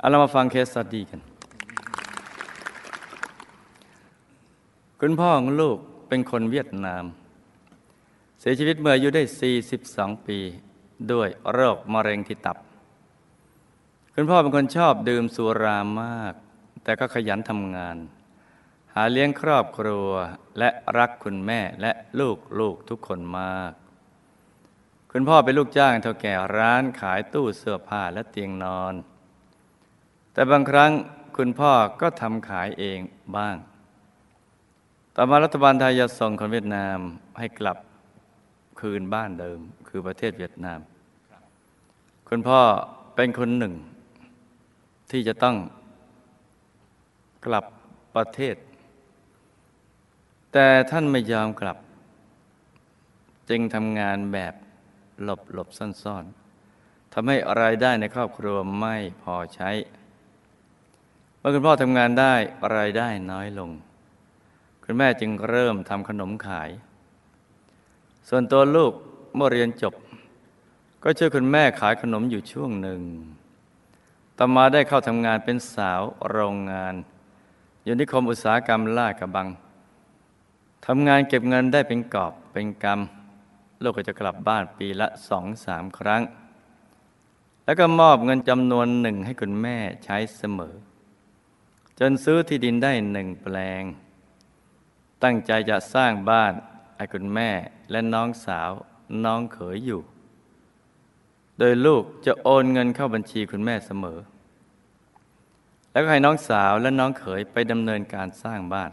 เอาเรามาฟังเคสสตดีกัน คุณพ่อของลูกเป็นคนเวียดนาม เสียชีวิตเมื่ออายุได้ 42 ปี ด้วยโรคมะเร็งที่ตับ คุณพ่อเป็นคนชอบดื่มสุรามาก แต่ก็ขยันทำงาน หาเลี้ยงครอบครัวและรักคุณแม่และลูกลูกทุกคนมาก คุณพ่อเป็นลูกจ้างเท่าแก่ร้านขายตู้เสื้อผ้าและเตียงนอน แต่บางครั้งคุณพ่อก็ทำขายเองบ้าง ต่อมารัฐบาลไทยจะส่งคนเวียดนามให้กลับคืนบ้านเดิม คือประเทศเวียดนาม คุณพ่อเป็นคนหนึ่ง ที่จะต้องกลับประเทศ แต่ท่านไม่ยอมกลับ จึงทำงานแบบหลบหลบซ่อนๆทำให้รายได้ในครอบครัวไม่พอใช้ เมื่อคุณพ่อทำงานได้รายได้น้อยลง คุณแม่จึงเริ่มทำขนมขาย ส่วนตัวลูกเมื่อเรียนจบ ก็ช่วยคุณแม่ขายขนมอยู่ช่วงหนึ่ง ต่อมาได้เข้าทำงานเป็นสาวโรงงาน อยู่นิคมอุตสาหกรรมลาดกระบังทำงานเก็บเงินได้เป็นกอบเป็นกำลูกก็จะกลับบ้านปีละสองสามครั้ง แล้วก็มอบเงินจำนวนหนึ่งให้คุณแม่ใช้เสมอ จนซื้อที่ดินได้หนึ่งแปลง ตั้งใจจะสร้างบ้านให้คุณแม่และน้องสาวน้องเขยอยู่ โดยลูกจะโอนเงินเข้าบัญชีคุณแม่เสมอ แล้วก็ให้น้องสาวและน้องเขยไปดำเนินการสร้างบ้าน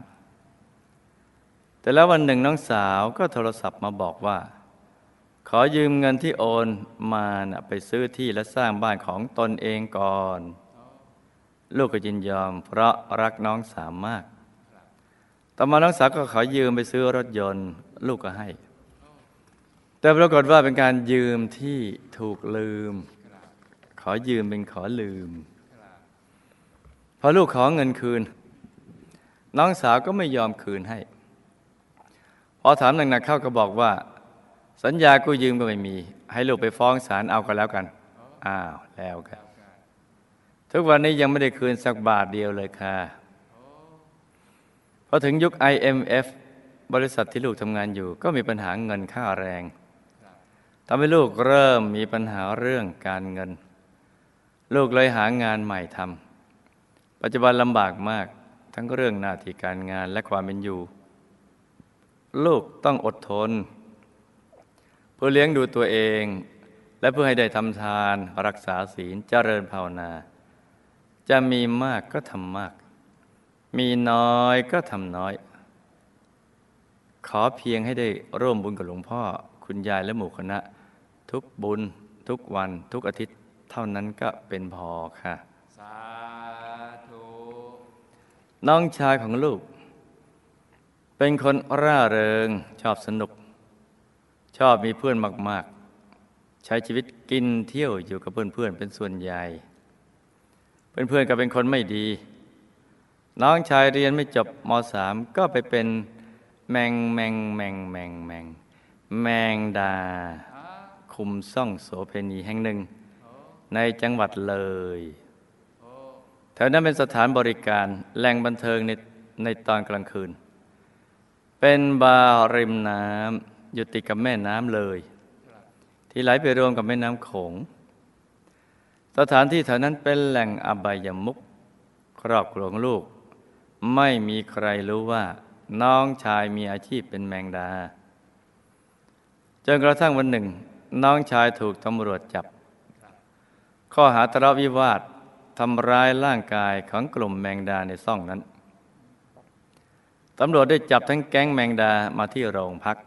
แต่แล้ววันหนึ่งน้องสาวก็โทรศัพท์มาบอกว่า ขอยืมเงินที่โอนมานะไปซื้อที่และสร้างบ้านของตนเองก่อน ลูกก็ยินยอม เพราะรักน้องสาวมาก ต่อมาน้องสาวก็ขอยืมไปซื้อรถยนต์ ลูกก็ให้ แต่ปรากฏว่าเป็นการยืมที่ถูกลืม ขอยืมเป็นขอลืม พอลูกขอเงินคืน น้องสาวก็ไม่ยอมคืนให้ พอถามหนักๆเข้าก็บอกว่า สัญญากู้ยืมก็ไม่มี ให้ลูกไปฟ้องศาลเอาก็แล้วกัน อ้าวแล้วกัน ทุกวันนี้ยังไม่ได้คืนสักบาทเดียวเลยค่ะพอถึงยุค IMF บริษัทที่ลูกทำงานอยู่ ก็มีปัญหาเงินค่าแรงทำให้ลูกเริ่มมีปัญหาเรื่องการเงิน ลูกเลยหางานใหม่ทำปัจจุบันลำบากมาก ทั้งเรื่องหน้าที่การงานและความเป็นอยู่ ลูกต้องอดทน เพื่อเลี้ยงดูตัวเอง และเพื่อให้ได้ทำทานรักษาศีลเจริญภาวนา จะมีมากก็ทำมาก มีน้อยก็ทำน้อย ขอเพียงให้ได้ร่วมบุญกับหลวงพ่อ คุณยายและหมู่คณะ ทุกบุญ ทุกวัน ทุกอาทิตย์ เท่านั้นก็เป็นพอค่ะ สาธุ น้องชายของลูก เป็นคนร่าเริง ชอบสนุก ชอบมีเพื่อนมาก ๆ ใช้ชีวิตกินเที่ยวอยู่กับเพื่อนๆเป็นส่วนใหญ่ เพื่อนๆก็เป็นคนไม่ดี น้องชายเรียนไม่จบมสามก็ไปเป็นแมงแมงแมงแมงแมงแมงดา คุมซ่องโสเพณีแห่งหนึ่ง ในจังหวัดเลยแถวนั้นเป็นสถานบริการแหล่งบันเทิงในในตอนกลางคืน เป็นบาร์ริมน้ำอยู่ติดกับแม่น้ำเลย ที่ไหลไปรวมกับแม่น้ำโขง สถานที่แถวนั้นเป็นแหล่งอบายมุขครอบครัวของลูก ไม่มีใครรู้ว่า น้องชายมีอาชีพเป็นแมงดา จนกระทั่งวันหนึ่ง น้องชายถูกตำรวจจับ ข้อหาทะเลาะวิวาททำร้ายร่างกายของกลุ่มแมงดาในซ่องนั้นตำรวจได้จับทั้งแก๊งแมงดามาที่โรงพัก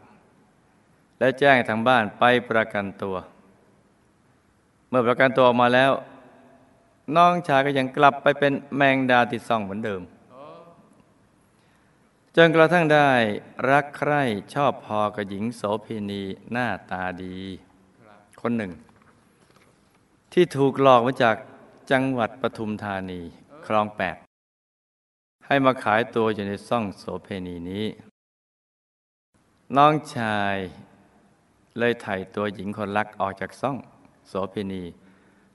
และแจ้งทางบ้านไปประกันตัว เมื่อประกันตัวออกมาแล้ว น้องชายก็ยังกลับไปเป็นแมงดาติดซ่องเหมือนเดิม จนกระทั่งได้รักใคร่ชอบพอกับหญิงโสเภณีหน้าตาดี คนหนึ่ง ที่ถูกหลอกมาจากจังหวัดปทุมธานี คลองแปดให้มาขายตัวอยู่ในซ่องโสเพณีนี้ น้องชายเลยไถ่ตัวหญิงคนรักออกจากซ่อง โสเพณี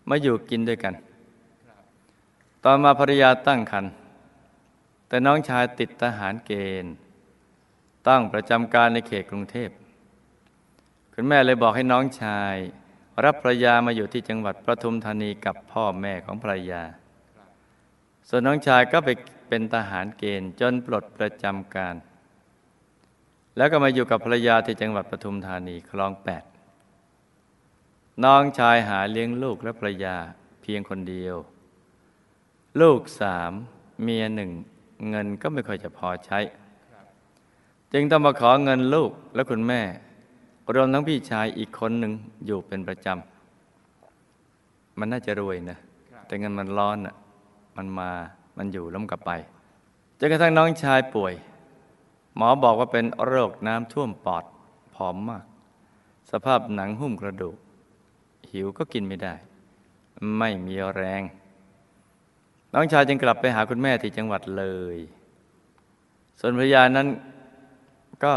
มาอยู่กินด้วยกัน ต่อมาภรรยาตั้งครรภ์แต่น้องชายติดทหารเกณฑ์ ตั้งประจำการในเขตกรุงเทพ คุณแม่เลยบอกให้น้องชาย รับภรรยามาอยู่ที่จังหวัดปทุมธานีกับพ่อแม่ของภรรยา ส่วนน้องชายก็ไปเป็นทหารเกณฑ์จนปลดประจำการ แล้วก็มาอยู่กับภรรยาที่จังหวัดปทุมธานีคลองแปด น้องชายหาเลี้ยงลูกและภรรยาเพียงคนเดียว ลูกสามเมียหนึ่งเงินก็ไม่ค่อยจะพอใช้ จึงต้องมาขอเงินลูกและคุณแม่ รวมทั้งพี่ชายอีกคนหนึ่งอยู่เป็นประจำ มันน่าจะรวยนะ แต่เงินมันร้อนอะมันมามันอยู่ล้วมกลับไปจนกระทั่งน้องชายป่วย หมอบอกว่าเป็นโรคน้ำท่วมปอดผอมมาก สภาพหนังหุ้มกระดูก หิวก็กินไม่ได้ ไม่มีแรง น้องชายจึงกลับไปหาคุณแม่ที่จังหวัดเลย ส่วนภรรยานั้นก็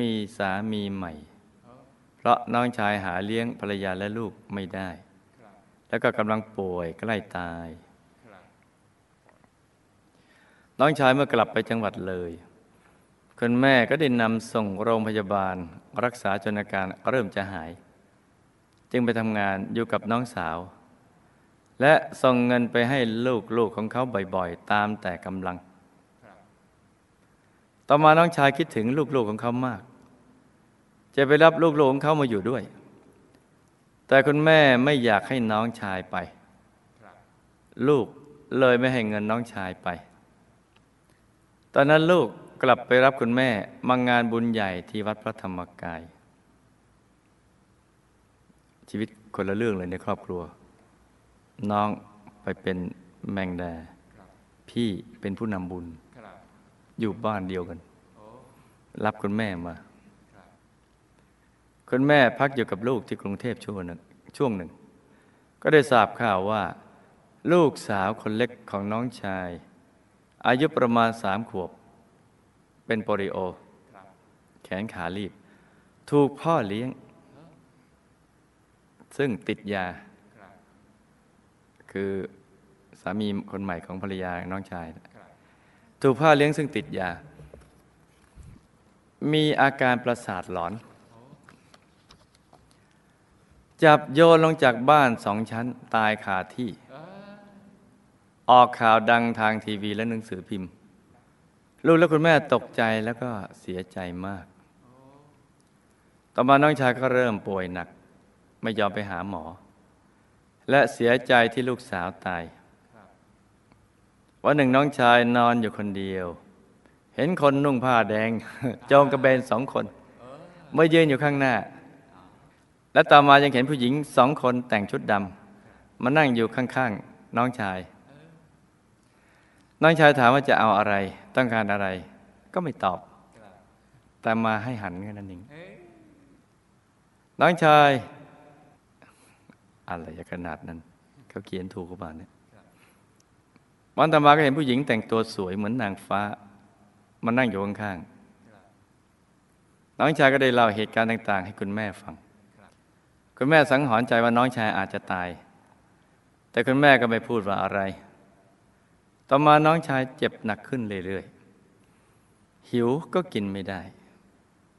มีสามีใหม่ เพราะน้องชายหาเลี้ยงภรรยาและลูกไม่ได้ แล้วก็กำลังป่วยใกล้ตาย น้องชายเมื่อกลับไปจังหวัดเลยคุณแม่ก็ได้นำส่งโรงพยาบาลรักษาจนอาการเริ่มจะหาย จึงไปทำงานอยู่กับน้องสาว และส่งเงินไปให้ลูกๆของเขาบ่อยๆ ตามแต่กำลัง ต่อมาน้องชายคิดถึงลูกๆของเขามาก จะไปรับลูกๆของเขามาอยู่ด้วย แต่คุณแม่ไม่อยากให้น้องชายไป ลูกเลยไม่ให้เงินน้องชายไป ตอนนั้นลูกกลับไปรับคุณแม่มางานบุญใหญ่ที่วัดพระธรรมกาย ชีวิตคนละเรื่องเลยในครอบครัว น้องไปเป็นแมงดา พี่เป็นผู้นำบุญบอยู่บ้านเดียวกัน รับคุณแม่มา คุณแม่พักอยู่กับลูกที่กรุงเทพช่วงหนึ่งช่วงหนึ่ง ก็ได้ทราบข่าวว่า ลูกสาวคนเล็กของน้องชาย อายุประมาณสามขวบ เป็นโปลิโอ แขนขาลีบ ถูกพ่อเลี้ยง ซึ่งติดยาครับคือสามีคนใหม่ของภรรยาน้องชายครับถูกพ่อเลี้ยงซึ่งติดยา มีอาการประสาทหลอน จับโยนลงจากบ้านสองชั้นตายคาที่เออออกข่าวดังทางทีวีและหนังสือพิมพ์ ลูกและคุณแม่ตกใจแล้วก็เสียใจมาก ต่อมาน้องชายก็เริ่มป่วยหนัก ไม่ยอมไปหาหมอ และเสียใจที่ลูกสาวตายวันหนึ่งน้องชายนอนอยู่คนเดียว เห็นคนนุ่งผ้าแดงโจงกระเบนสองคนเมื่อยืนอยู่ข้างหน้า และต่อมายังเห็นผู้หญิงสองคนแต่งชุดดำมานั่งอยู่ข้างๆน้องชาย น้องชายถามว่าจะเอาอะไร ต้องการอะไร ก็ไม่ตอบ แต่มาให้หันแค่นั้นเองน้องชาย อะไรขนาดนั้นเขาเขียนถูกกว่าเนี่ยวันต่อมาก็เห็นผู้หญิงแต่งตัวสวยเหมือนนางฟ้ามานั่งอยู่ข้างๆน้องชายก็ได้เล่าเหตุการณ์ต่าง ๆ ให้คุณแม่ฟัง คุณแม่สังหรณ์ใจว่าน้องชายอาจจะตาย แต่คุณแม่ก็ไม่พูดว่าอะไร ต่อมาน้องชายเจ็บหนักขึ้นเรื่อยๆหิวก็กินไม่ได้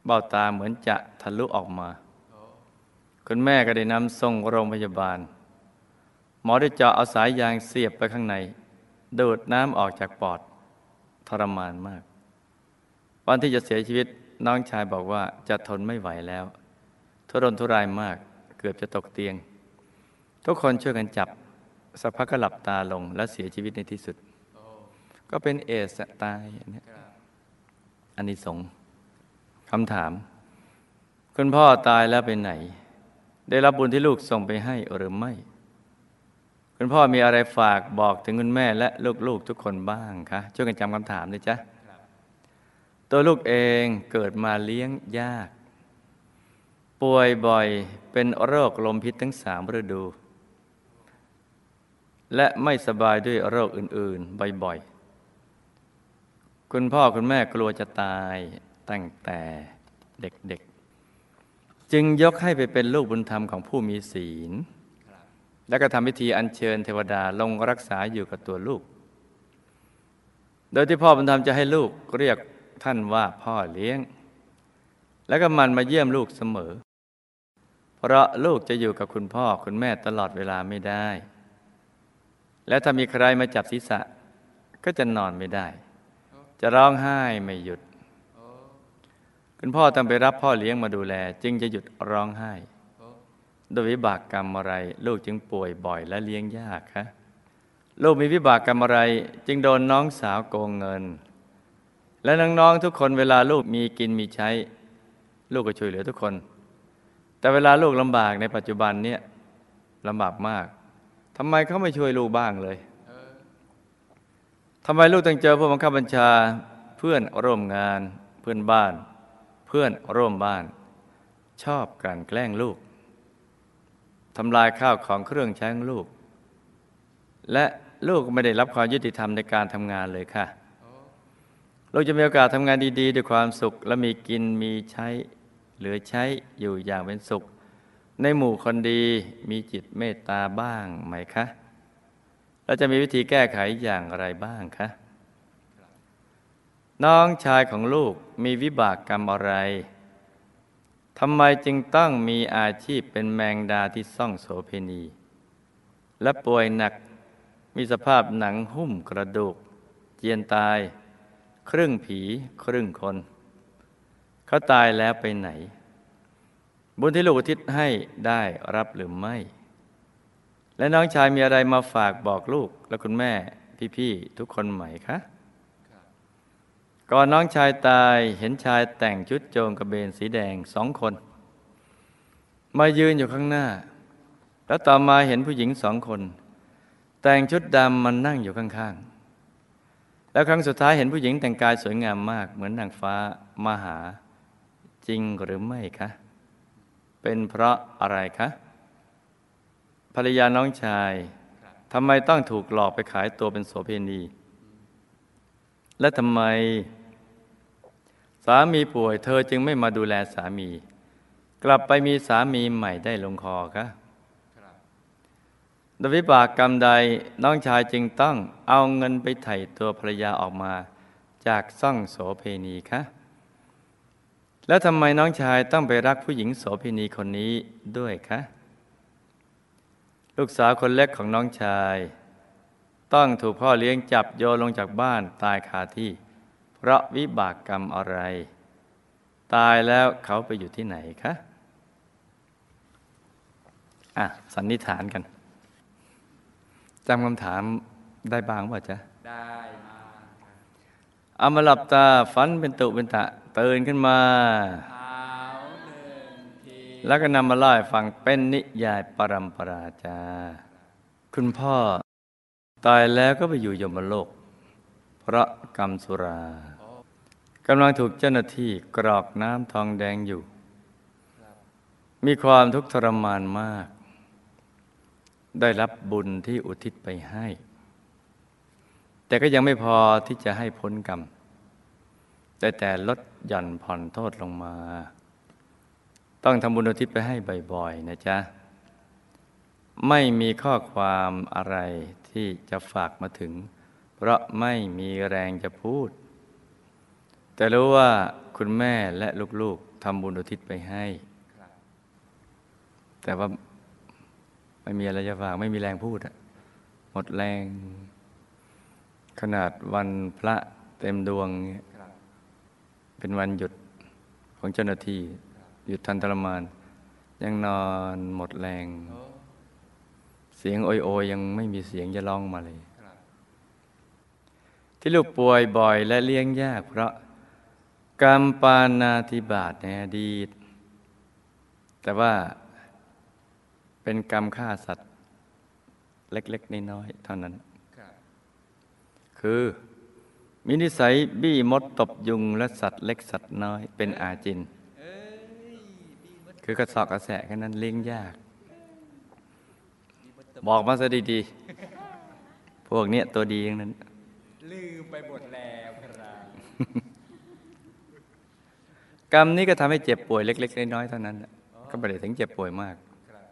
เบ้าตาเหมือนจะทะลุออกมา คุณแม่ก็ได้นำส่งโรงพยาบาล หมอได้เจาะเอาสายยางเสียบไปข้างใน ดูดน้ำออกจากปอดทรมานมาก วันที่จะเสียชีวิตน้องชายบอกว่าจะทนไม่ไหวแล้ว ทุรนทุรายมากเกือบจะตกเตียง ทุกคนช่วยกันจับสักพักก็หลับตาลงและเสียชีวิตในที่สุด ก็เป็นเอสตายอันเนี้ยอันนี้สงคำถาม คุณพ่อตายแล้วไปไหน ได้รับบุญที่ลูกส่งไปให้หรือไม่ คุณพ่อมีอะไรฝากบอกถึงคุณแม่และลูกๆทุกคนบ้างคะช่วยกันจำคำถามด้วยจ้ะตัวลูกเองเกิดมาเลี้ยงยาก ป่วยบ่อยเป็นโรคลมพิษทั้งสามฤดู และไม่สบายด้วยโรคอื่น ๆ บ่อยๆ คุณพ่อคุณแม่กลัวจะตายตั้งแต่เด็กๆ จึงยกให้ไปเป็นลูกบุญธรรมของผู้มีศีล แล้วก็ทำพิธีอัญเชิญเทวดาลงรักษาอยู่กับตัวลูก โดยที่พ่อบุญธรรมจะให้ลูกเรียกท่านว่าพ่อเลี้ยง แล้วก็มันมาเยี่ยมลูกเสมอ เพราะลูกจะอยู่กับคุณพ่อคุณแม่ตลอดเวลาไม่ได้ และถ้ามีใครมาจับศีรษะก็จะนอนไม่ได้ จะร้องไห้ไม่หยุด คุณพ่อต้องไปรับพ่อเลี้ยงมาดูแล จึงจะหยุดร้องไห้โดยวิบากกรรมอะไร ลูกจึงป่วยบ่อยและเลี้ยงยากคะลูกมีวิบากกรรมอะไร จึงโดนน้องสาวโกงเงิน และน้องๆทุกคนเวลาลูกมีกินมีใช้ ลูกก็ช่วยเหลือทุกคน แต่เวลาลูกลำบากในปัจจุบันเนี่ยลำบากมากทำไมเขาไม่ช่วยลูกบ้างเลยทำไมลูกต้องเจอผู้บังคับบัญชาเพื่อนร่วมงานเพื่อนบ้าน เพื่อนร่วมบ้าน ชอบกลั่นแกล้งลูกทำลายข้าวของเครื่องใช้ของลูก และลูกไม่ได้รับความยุติธรรมในการทำงานเลยค่ะ ลูกจะมีโอกาสทำงานดีๆ ด้วยความสุข และมีกินมีใช้ เหลือใช้อยู่อย่างเป็นสุข ในหมู่คนดีมีจิตเมตตาบ้างไหมคะเราจะมีวิธีแก้ไขอย่างไรบ้างคะ น้องชายของลูกมีวิบากกรรมอะไรทำไมจึงต้องมีอาชีพเป็นแมงดาที่ซ่องโสเพณี และป่วยหนักมีสภาพหนังหุ้มกระดูก เจียนตาย ครึ่งผีครึ่งคน เขาตายแล้วไปไหน บุญที่ลูกอุทิศให้ได้รับหรือไม่ และน้องชายมีอะไรมาฝากบอกลูกและคุณแม่พี่ๆทุกคนไหมคะ ก่อนน้องชายตายเห็นชายแต่งชุดโจงกระเบนสีแดงสองคน มายืนอยู่ข้างหน้า แล้วต่อมาเห็นผู้หญิงสองคน แต่งชุดดำมันนั่งอยู่ข้างๆ แล้วครั้งสุดท้ายเห็นผู้หญิงแต่งกายสวยงามมาก เหมือนนางฟ้ามาหา จริงหรือไม่คะ เป็นเพราะอะไรคะ ภรรยาน้องชายทำไมต้องถูกหลอกไปขายตัวเป็นโสเพณี และทำไม สามีป่วยเธอจึงไม่มาดูแลสามี กลับไปมีสามีใหม่ได้ลงคอคะดวิบากกรรมใดน้องชายจึงต้องเอาเงินไปไถ่ตัวภรรยาออกมา จากซ่องโสเพณีคะแล้วทำไมน้องชายต้องไปรักผู้หญิงโสเพณีคนนี้ด้วยคะลูกสาวคนเล็กของน้องชาย ต้องถูกพ่อเลี้ยงจับโยนลงจากบ้านตายคาที่ เพราะวิบากกรรมอะไร ตายแล้วเขาไปอยู่ที่ไหนคะ อะ สันนิษฐานกันจำคำถามได้บ้างว่าจ๊ะ ได้มาครับเอามาหลับตาฝันเป็นตุเป็นตะตื่นขึ้นมาเท้าหนึ่งทีแล้วก็นำมาเล่าให้ฟังเป็นนิยายปรัมปราจา คุณพ่อ ตายแล้วก็ไปอยู่ยมโลก เพราะกรรมสุรา กำลังถูกเจ้าหน้าที่กรอกน้ำทองแดงอยู่ มีความทุกข์ทรมานมาก ได้รับบุญที่อุทิศไปให้ แต่ก็ยังไม่พอที่จะให้พ้นกรรม แต่แต่ลดหย่อนผ่อนโทษลงมา ต้องทำบุญอุทิศไปให้บ่อยๆนะจ๊ะ ไม่มีข้อความอะไรที่จะฝากมาถึง เพราะไม่มีแรงจะพูด แต่รู้ว่าคุณแม่และลูกๆทำบุญอุทิศไปให้ แต่ว่าไม่มีอะไรจะฝากไม่มีแรงพูดอะหมดแรง ขนาดวันพระเต็มดวงเนี่ยครับเป็นวันหยุดของเจ้าหน้าที่หยุดทันตรมาน ยังนอนหมดแรงโอ้เสียงโอยโอยยังไม่มีเสียงจะร้องมาเลยครับที่ลูกป่วยบ่อยและเลี้ยงยากเพราะ กรรมปานาธิบาตในอดีต แต่ว่าเป็นกรรมฆ่าสัตว์ เล็ก ๆ น้อยๆเท่านั้น คือมีนิสัยบี้มดตบยุงและสัตว์เล็กสัตว์น้อยเป็นอาจิน คือกระสอบกระแสแค่นั้นเลี้ยงยากบบอกมาซะดีๆ พวกเนี้ยตัวดีอย่างนั้น ลืมไปหมดแล้วครับ กรรมนี้ก็ทำให้เจ็บป่วยเล็ก ๆ น้อยๆเท่านั้นน่ะก็ไม่ได้ถึงเจ็บป่วยมากครับ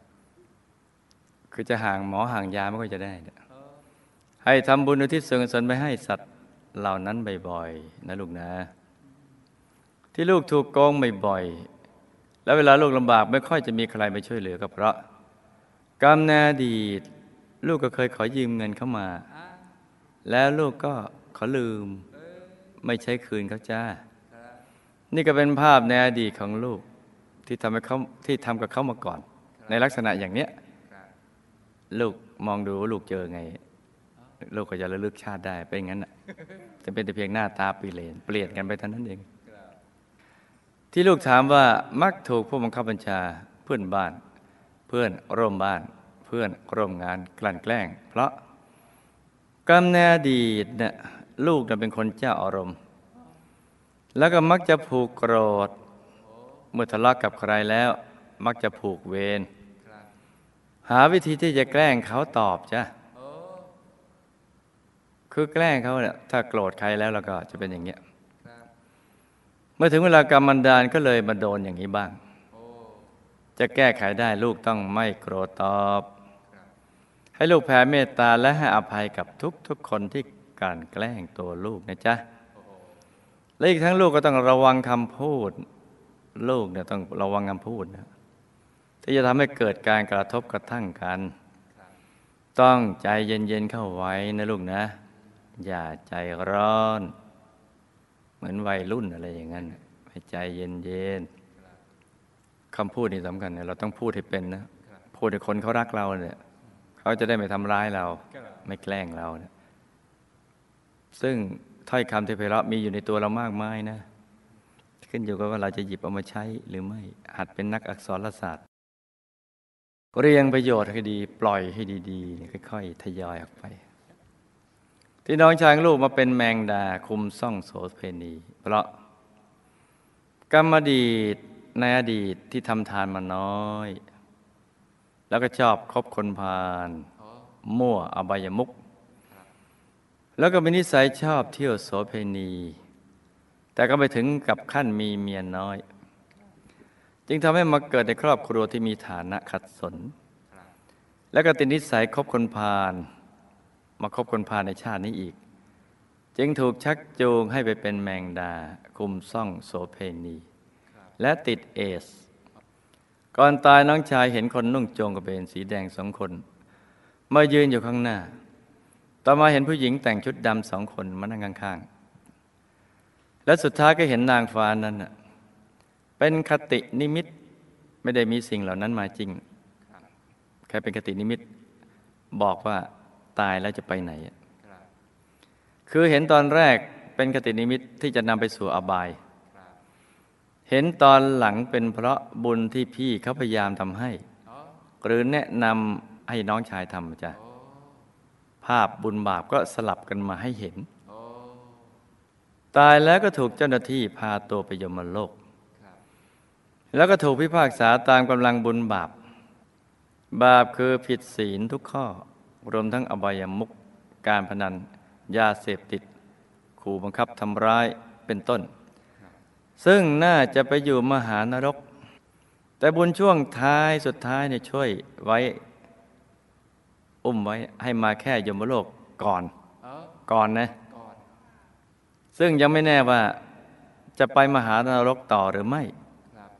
คือจะห่างหมอห่างยาไม่ค่อยจะได้เนี่ยเออให้ทำบุญอุทิศส่วนกุศลไปให้สัตว์เหล่านั้นบ่อยๆนะลูกนะ ที่ลูกถูกโกงบ่อยๆแล้วเวลาลูกลำบากไม่ค่อยจะมีใครไปช่วยเหลือก็เพราะ กรรมในอดีต ลูกก็เคยขอยืมเงินเข้ามาอะแล้วลูกก็ขอลืมเออไม่ใช้คืนเขาจ้าครับ นี่ก็เป็นภาพในอดีตของลูกที่ทำให้เขาที่ทำกับเขามาก่อน ในลักษณะอย่างเนี้ยลูกมองดูลูกเจอไง ลูกก็จะระลึกชาติได้เป็นอย่างนั้นน่ะจะเป็นแต่เพียงหน้าตาเปลี่ยนเปลี่ยนกันไปเท่านั้นเอง ที่ลูกถามว่ามักถูกผู้บังคับบัญชาเพื่อนบ้าน เพื่อนร่วมบ้าน เพื่อนร่วมงานกลั่นแกล้ง เพราะกรรมในอดีตเนี่ยลูกน่ะเป็นคนเจ้าอารมณ์ แล้วก็มักจะผูกโกรธ เมื่อทะเลาะกับใครแล้ว มักจะผูกเวรหาวิธีที่จะแกล้งเขาตอบจ้ะคือแกล้งเขาเนี่ยถ้าโกรธใครแล้วเราก็จะเป็นอย่างเงี้ยเมื่อถึงเวลากรรมันดาลก็เลยมาโดนอย่างนี้บ้าง จะแก้ไขได้ลูกต้องไม่โกรธตอบ ให้ลูกแผ่เมตตาและให้อภัยกับทุกๆคนที่กลั่นแกล้งตัวลูกนะจ๊ะ และอีกทั้งลูกก็ต้องระวังคำพูด ลูกเนี่ยต้องระวังคำพูดนะที่จะทำให้เกิดการกระทบกระทั่งกัน ต้องใจเย็นๆเข้าไว้นะลูกนะ อย่าใจร้อน เหมือนวัยรุ่นอะไรอย่างนั้นให้ใจเย็นๆคำพูดนี่สำคัญเนี่ยเราต้องพูดให้เป็นนะพูดให้คนเขารักเราเนี่ยเขาจะได้ไม่ทำร้ายเรา ไม่แกล้งเราเนี่ยซึ่ง ถ้อยคำที่ไพเราะมีอยู่ในตัวเรามากมายนะ ขึ้นอยู่กับว่าเราจะหยิบเอามาใช้หรือไม่หัดเป็นนักอักษรศาสตร์ เรียงประโยชน์ให้ดี ปล่อยให้ดีๆค่อยๆทยอยออกไป ที่น้องชายลูกมาเป็นแมงดาคุมซ่องโสเพณี เพราะกรรมอดีตในอดีตที่ทำทานมาน้อย แล้วก็ชอบคบคนพาลมั่วอบายมุก แล้วก็มีนิสัยชอบเที่ยวโสเพณี แต่ก็ไปถึงกับขั้นมีเมียน้อย จึงทำให้มาเกิดในครอบครัวที่มีฐานะขัดสน แล้วก็ติดนิสัยคบคนพาลมาคบคนพาลในชาตินี้อีก จึงถูกชักจูงให้ไปเป็นแมงดา คุมซ่องโสเพณี และติดเอส ก่อนตายน้องชายเห็นคนนุ่งโจงกระเบนสีแดงสองคน มายืนอยู่ข้างหน้า ต่อมาเห็นผู้หญิงแต่งชุดดำสองคนมานั่งข้างๆ และสุดท้ายก็เห็นนางฟ้านั้นน่ะเป็นคตินิมิตไม่ได้มีสิ่งเหล่านั้นมาจริง แค่เป็นคตินิมิต บอกว่าตายแล้วจะไปไหน คือเห็นตอนแรกเป็นคตินิมิตที่จะนำไปสู่อบายบเห็นตอนหลังเป็นเพราะบุญที่พี่เขาพยายามทำให้ หรือแนะนำให้น้องชายทำจ้ะ ภาพบุญบาปก็สลับกันมาให้เห็นโอ้ตายแล้วก็ถูกเจ้าหน้าที่พาตัวไปยมโลกครับแล้วก็ถูกพิพากษาตามกำลังบุญบาป บาปคือผิดศีลทุกข้อ รวมทั้งอบายมุขการพนัน ยาเสพติด ขู่บังคับทำร้ายเป็นต้น ซึ่งน่าจะไปอยู่มหานรก แต่บุญช่วงท้ายสุดท้ายเนี่ยช่วยไว้ อุ้มไว้ให้มาแค่ยมโลกก่อนเออก่อนนะก่อนซึ่งยังไม่แน่ว่าจะไปมหานรกต่อหรือไม่ครับ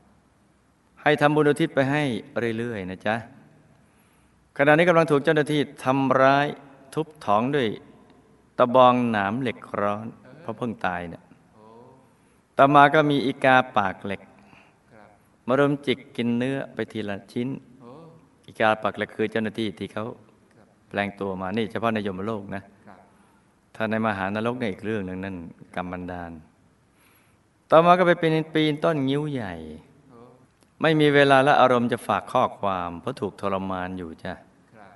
ให้ทำบุญอุทิศไปให้เรื่อยๆนะจ๊ะขณะนี้กำลังถูกเจ้าหน้าที่ทำร้ายทุบท้องด้วยตะบองหนามเหล็กร้อนเพราะเพิ่งตายเนี่ยโอ้ต่อมาก็มีอีกาปากเหล็กครับมารุมจิกกินเนื้อไปทีละชิ้นโอ้อีกาปากเหล็กคือเจ้าหน้าที่ที่เขาครับ แปลงตัวมานี่เฉพาะในยมโลกนะครับถ้าในมหานรกเนี่ยอีกเรื่องหนึ่งนั่นกรรมบันดาล ต่อมาก็ไปเป็นปีนต้นงิ้วใหญ่โอ้ไม่มีเวลาและอารมณ์จะฝากข้อความ เพราะถูกทรมานอยู่จ้ะครับ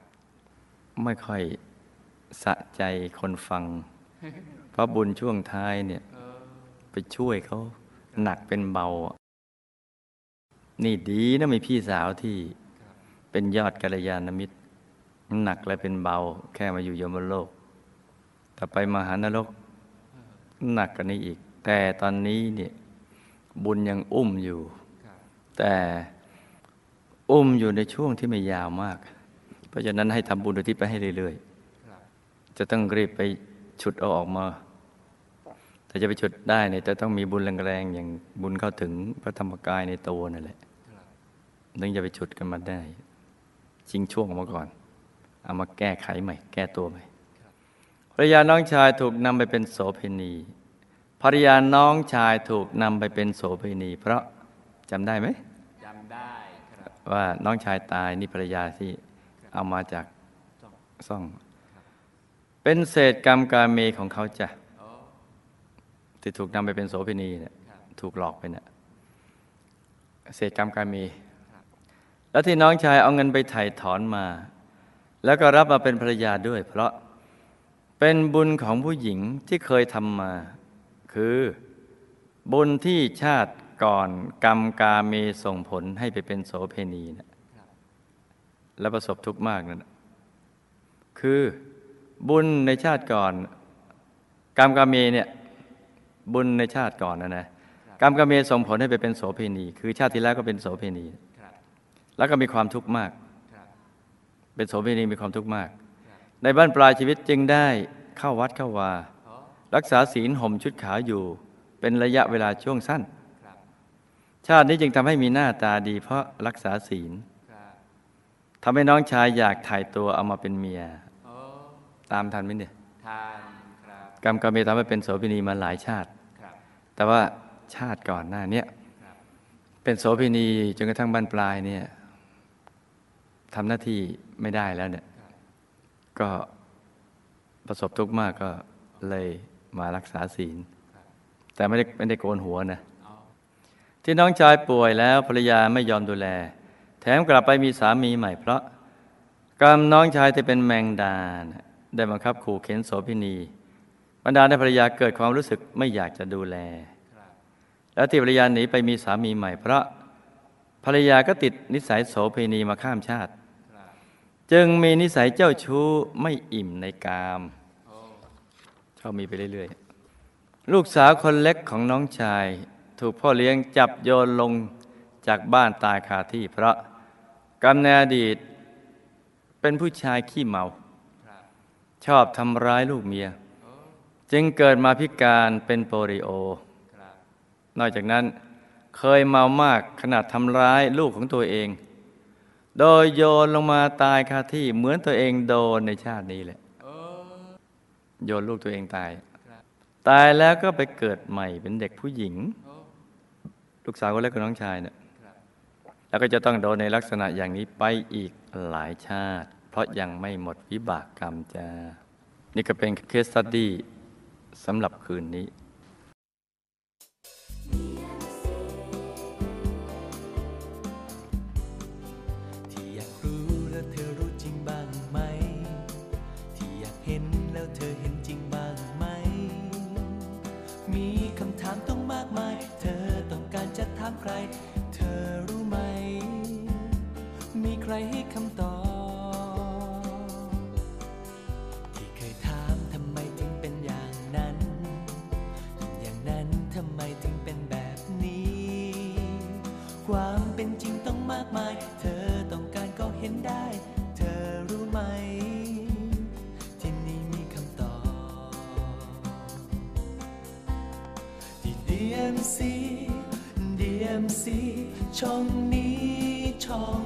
ไม่ค่อยสะใจคนฟัง เพราะบุญช่วงท้ายเนี่ยเออไปช่วยเขาหนักเป็นเบา นี่ดีนะมีพี่สาวที่ครับเป็นยอดกัลยาณมิตร หนักและเป็นเบาแค่มาอยู่ยมโลก แต่ไปมหานรกหนักกว่านี้อีก แต่ตอนนี้เนี่ยบุญยังอุ้มอยู่ครับแต่อุ้มอยู่ในช่วงที่ไม่ยาวมาก เพราะฉะนั้นให้ทำบุญอุทิศไปให้เรื่อยครับๆจะต้องรีบไปฉุดเอาออกมา แต่จะไปฉุดได้เนี่ยจะต้องมีบุญแรงๆอย่างบุญเข้าถึงพระธรรมกายในตัวนั่นแหละครับถึงจะไปฉุดกันมาได้ ชิงช่วงออกมาก่อน เอามาแก้ไขใหม่ แก้ตัวใหม่ภรรยาน้องชายถูกนำไปเป็นโสเภณีภรรยาน้องชายถูกนำไปเป็นโสเภณี เพราะจำได้ไหมจำได้ครับว่าน้องชายตายนี่ภรรยาที่เอามาจากสองซ่อง เป็นเศษกรรมการเมของเขาจ้ะโอ้ที่ถูกนำไปเป็นโสเภณีเนี่ยครับถูกหลอกไปเนี่ยเศษกรรมการเมแล้วที่น้องชายเอาเงินไปไถ่ถอนมา แล้วก็รับมาเป็นภรรยาด้วย เพราะเป็นบุญของผู้หญิงที่เคยทำมา คือ บุญที่ชาติก่อนกรรมกาเมส่งผลให้ไปเป็นโสเภณีนะครับและประสบทุกข์มากนั่นน่ะคือบุญในชาติก่อน กรรมกาเมเนี่ยบุญในชาติก่อนนะนะกรรมกาเมส่งผลให้ไปเป็นโสเภณี คือชาติที่แล้วก็เป็นโสเภณีครับแล้วก็มีความทุกข์มากครับ เป็นโสเภณีมีความทุกข์มากครับในบ้านปลายชีวิตจึงได้เข้าวัดเข้าวาโอ้รักษาศีลห่มชุดขาวอยู่ เป็นระยะเวลาช่วงสั้นครับชาตินี้จึงทำให้มีหน้าตาดีเพราะรักษาศีลครับทำให้น้องชายอยากถ่ายตัวเอามาเป็นเมียโอ้ตามทันไหมเนี่ยทานครับกรรมกรรมเมทำให้เป็นโสเภณีมาหลายชาติครับแต่ว่าชาติก่อนหน้าเนี้ยครับเป็นโสเภณีจนกระทั่งบ้านปลายเนี่ย ทำหน้าที่ไม่ได้แล้วเนี่ย ก็ประสบทุกข์มากก็เลยมารักษาศีล แต่ไม่ได้ไม่ได้โกนหัวนะ ที่น้องชายป่วยแล้วภรรยาไม่ยอมดูแล แถมกลับไปมีสามีใหม่ เพราะกรรมน้องชายที่เป็นแมงดาได้บังคับขู่เข็นโสเภณีบรรดาให้ภรรยาเกิดความรู้สึกไม่อยากจะดูแล แล้วที่ภรรยาหนีไปมีสามีใหม่ เพราะภรรยาก็ติดนิสัยโสเภณีมาข้ามชาติ จึงมีนิสัยเจ้าชู้ไม่อิ่มในกามโอ้ชอบมีไปเรื่อยๆ ลูกสาวคนเล็กของน้องชาย ถูกพ่อเลี้ยงจับโยนลงจากบ้านตายคาที่เพราะกรรมในอดีต เป็นผู้ชายขี้เมา ชอบทำร้ายลูกเมีย จึงเกิดมาพิการเป็นโปลิโอ นอกจากนั้นเคยเมามากขนาดทำร้ายลูกของตัวเอง โดยโยนลงมาตายคาที่เหมือนตัวเองโดนในชาตินี้แหละโอ้โยนลูกตัวเองตายครับตายแล้วก็ไปเกิดใหม่เป็นเด็กผู้หญิงโอ้ลูกสาวคนเล็กกับน้องชายเนี่ยครับแล้วก็จะต้องโดนในลักษณะอย่างนี้ไปอีกหลายชาติ เพราะยังไม่หมดวิบากกรรมจ้านี่ก็เป็นเคสตัดดี้สำหรับคืนนี้ ใคร เธอรู้ไหม มีใครให้คำตอบ ที่เคยถามทำไมถึงเป็นอย่างนั้น อย่างนั้นทำไมถึงเป็นแบบนี้ ความเป็นจริงต้องมากมาย เธอต้องการก็เห็นได้ เธอรู้ไหมที่นี่มีคำ MC ช่องนี้ช่อง